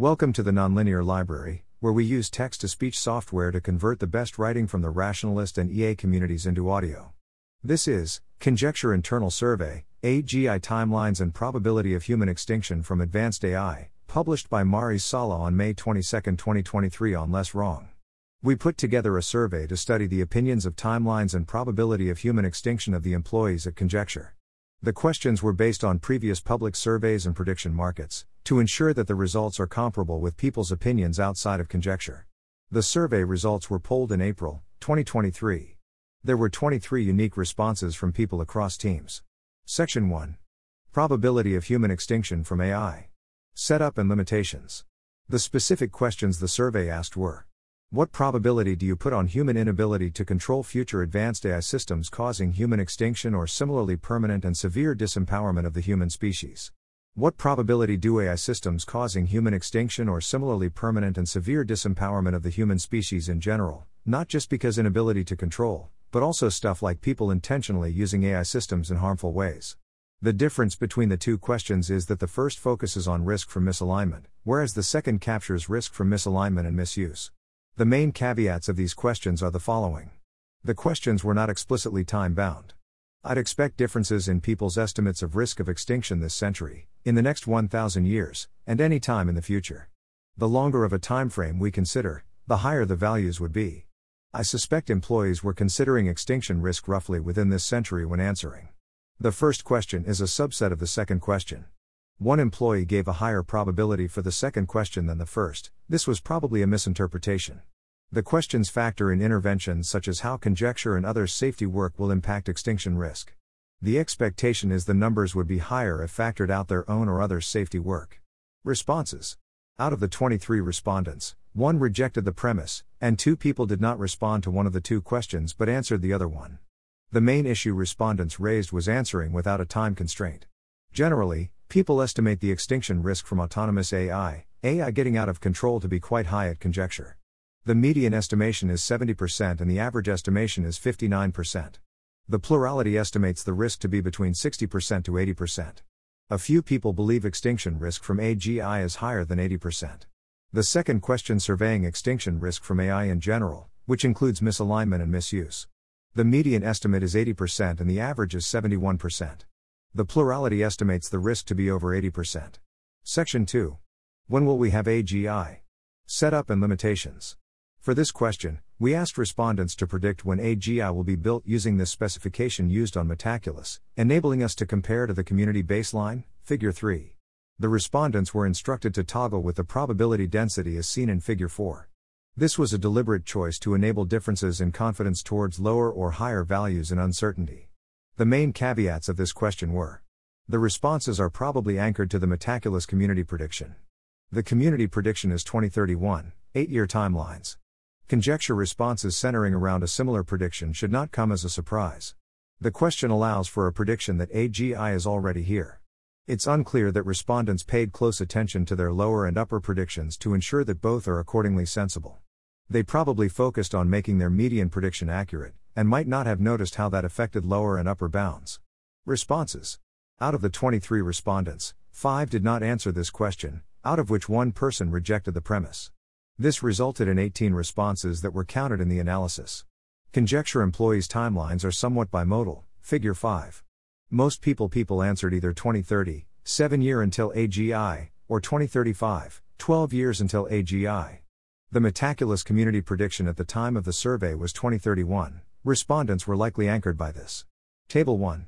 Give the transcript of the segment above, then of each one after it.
Welcome to the Nonlinear Library, where we use text to speech software to convert the best writing from the rationalist and EA communities into audio. This is Conjecture Internal Survey AGI Timelines and Probability of Human Extinction from Advanced AI, published by Maris Sala on May 22, 2023, on Less Wrong. We put together a survey to study the opinions of timelines and probability of human extinction of the employees at Conjecture. The questions were based on previous public surveys and prediction markets, to ensure that the results are comparable with people's opinions outside of conjecture. The survey results were polled in April 2023. There were 23 unique responses from people across teams. Section 1 Probability of human extinction from AI. Setup and limitations. The specific questions the survey asked were what probability do you put on human inability to control future advanced AI systems causing human extinction or similarly permanent and severe disempowerment of the human species? What probability do AI systems causing human extinction or similarly permanent and severe disempowerment of the human species in general, not just because inability to control, but also stuff like people intentionally using AI systems in harmful ways? The difference between the two questions is that the first focuses on risk from misalignment, whereas the second captures risk from misalignment and misuse. The main caveats of these questions are the following. The questions were not explicitly time bound. I'd expect differences in people's estimates of risk of extinction this century, in the next 1000 years, and any time in the future. The longer of a time frame we consider, the higher the values would be. I suspect employees were considering extinction risk roughly within this century when answering. The first question is a subset of the second question. One employee gave a higher probability for the second question than the first, this was probably a misinterpretation. The questions factor in interventions such as how conjecture and other safety work will impact extinction risk. The expectation is the numbers would be higher if factored out their own or others' safety work. Responses Out of the 23 respondents, one rejected the premise, and two people did not respond to one of the two questions but answered the other one. The main issue respondents raised was answering without a time constraint. Generally, People estimate the extinction risk from autonomous AI, AI getting out of control to be quite high at conjecture. The median estimation is 70% and the average estimation is 59%. The plurality estimates the risk to be between 60% to 80%. A few people believe extinction risk from AGI is higher than 80%. The second question surveying extinction risk from AI in general, which includes misalignment and misuse. The median estimate is 80% and the average is 71%. The plurality estimates the risk to be over 80%. Section 2. When will we have AGI? Setup and limitations. For this question, we asked respondents to predict when AGI will be built using this specification used on Metaculus, enabling us to compare to the community baseline, Figure 3. The respondents were instructed to toggle with the probability density as seen in Figure 4. This was a deliberate choice to enable differences in confidence towards lower or higher values in uncertainty. The main caveats of this question were the responses are probably anchored to the Metaculus community prediction. The community prediction is 2031, eight year timelines. Conjecture responses centering around a similar prediction should not come as a surprise. The question allows for a prediction that AGI is already here. It's unclear that respondents paid close attention to their lower and upper predictions to ensure that both are accordingly sensible. They probably focused on making their median prediction accurate, and might not have noticed how that affected lower and upper bounds. Responses. Out of the 23 respondents, 5 did not answer this question, out of which one person rejected the premise. This resulted in 18 responses that were counted in the analysis. Conjecture employees' timelines are somewhat bimodal, figure 5. Most people people answered either 2030, 7 year until AGI, or 2035, 12 years until AGI. The Metaculus community prediction at the time of the survey was 2031. Respondents were likely anchored by this. Table 1.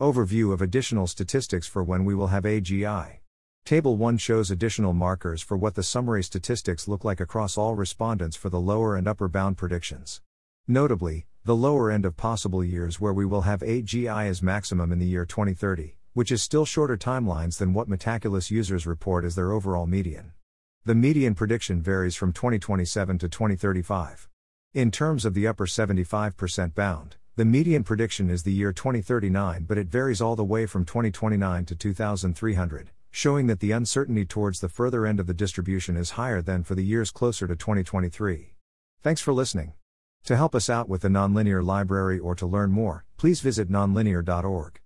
Overview of additional statistics for when we will have AGI. Table 1 shows additional markers for what the summary statistics look like across all respondents for the lower and upper bound predictions. Notably, the lower end of possible years where we will have AGI is maximum in the year 2030, which is still shorter timelines than what Metaculus users report as their overall median. The median prediction varies from 2027 to 2035. In terms of the upper 75% bound, the median prediction is the year 2039, but it varies all the way from 2029 to 2300, showing that the uncertainty towards the further end of the distribution is higher than for the years closer to 2023. Thanks for listening. To help us out with the Nonlinear Library or to learn more, please visit nonlinear.org.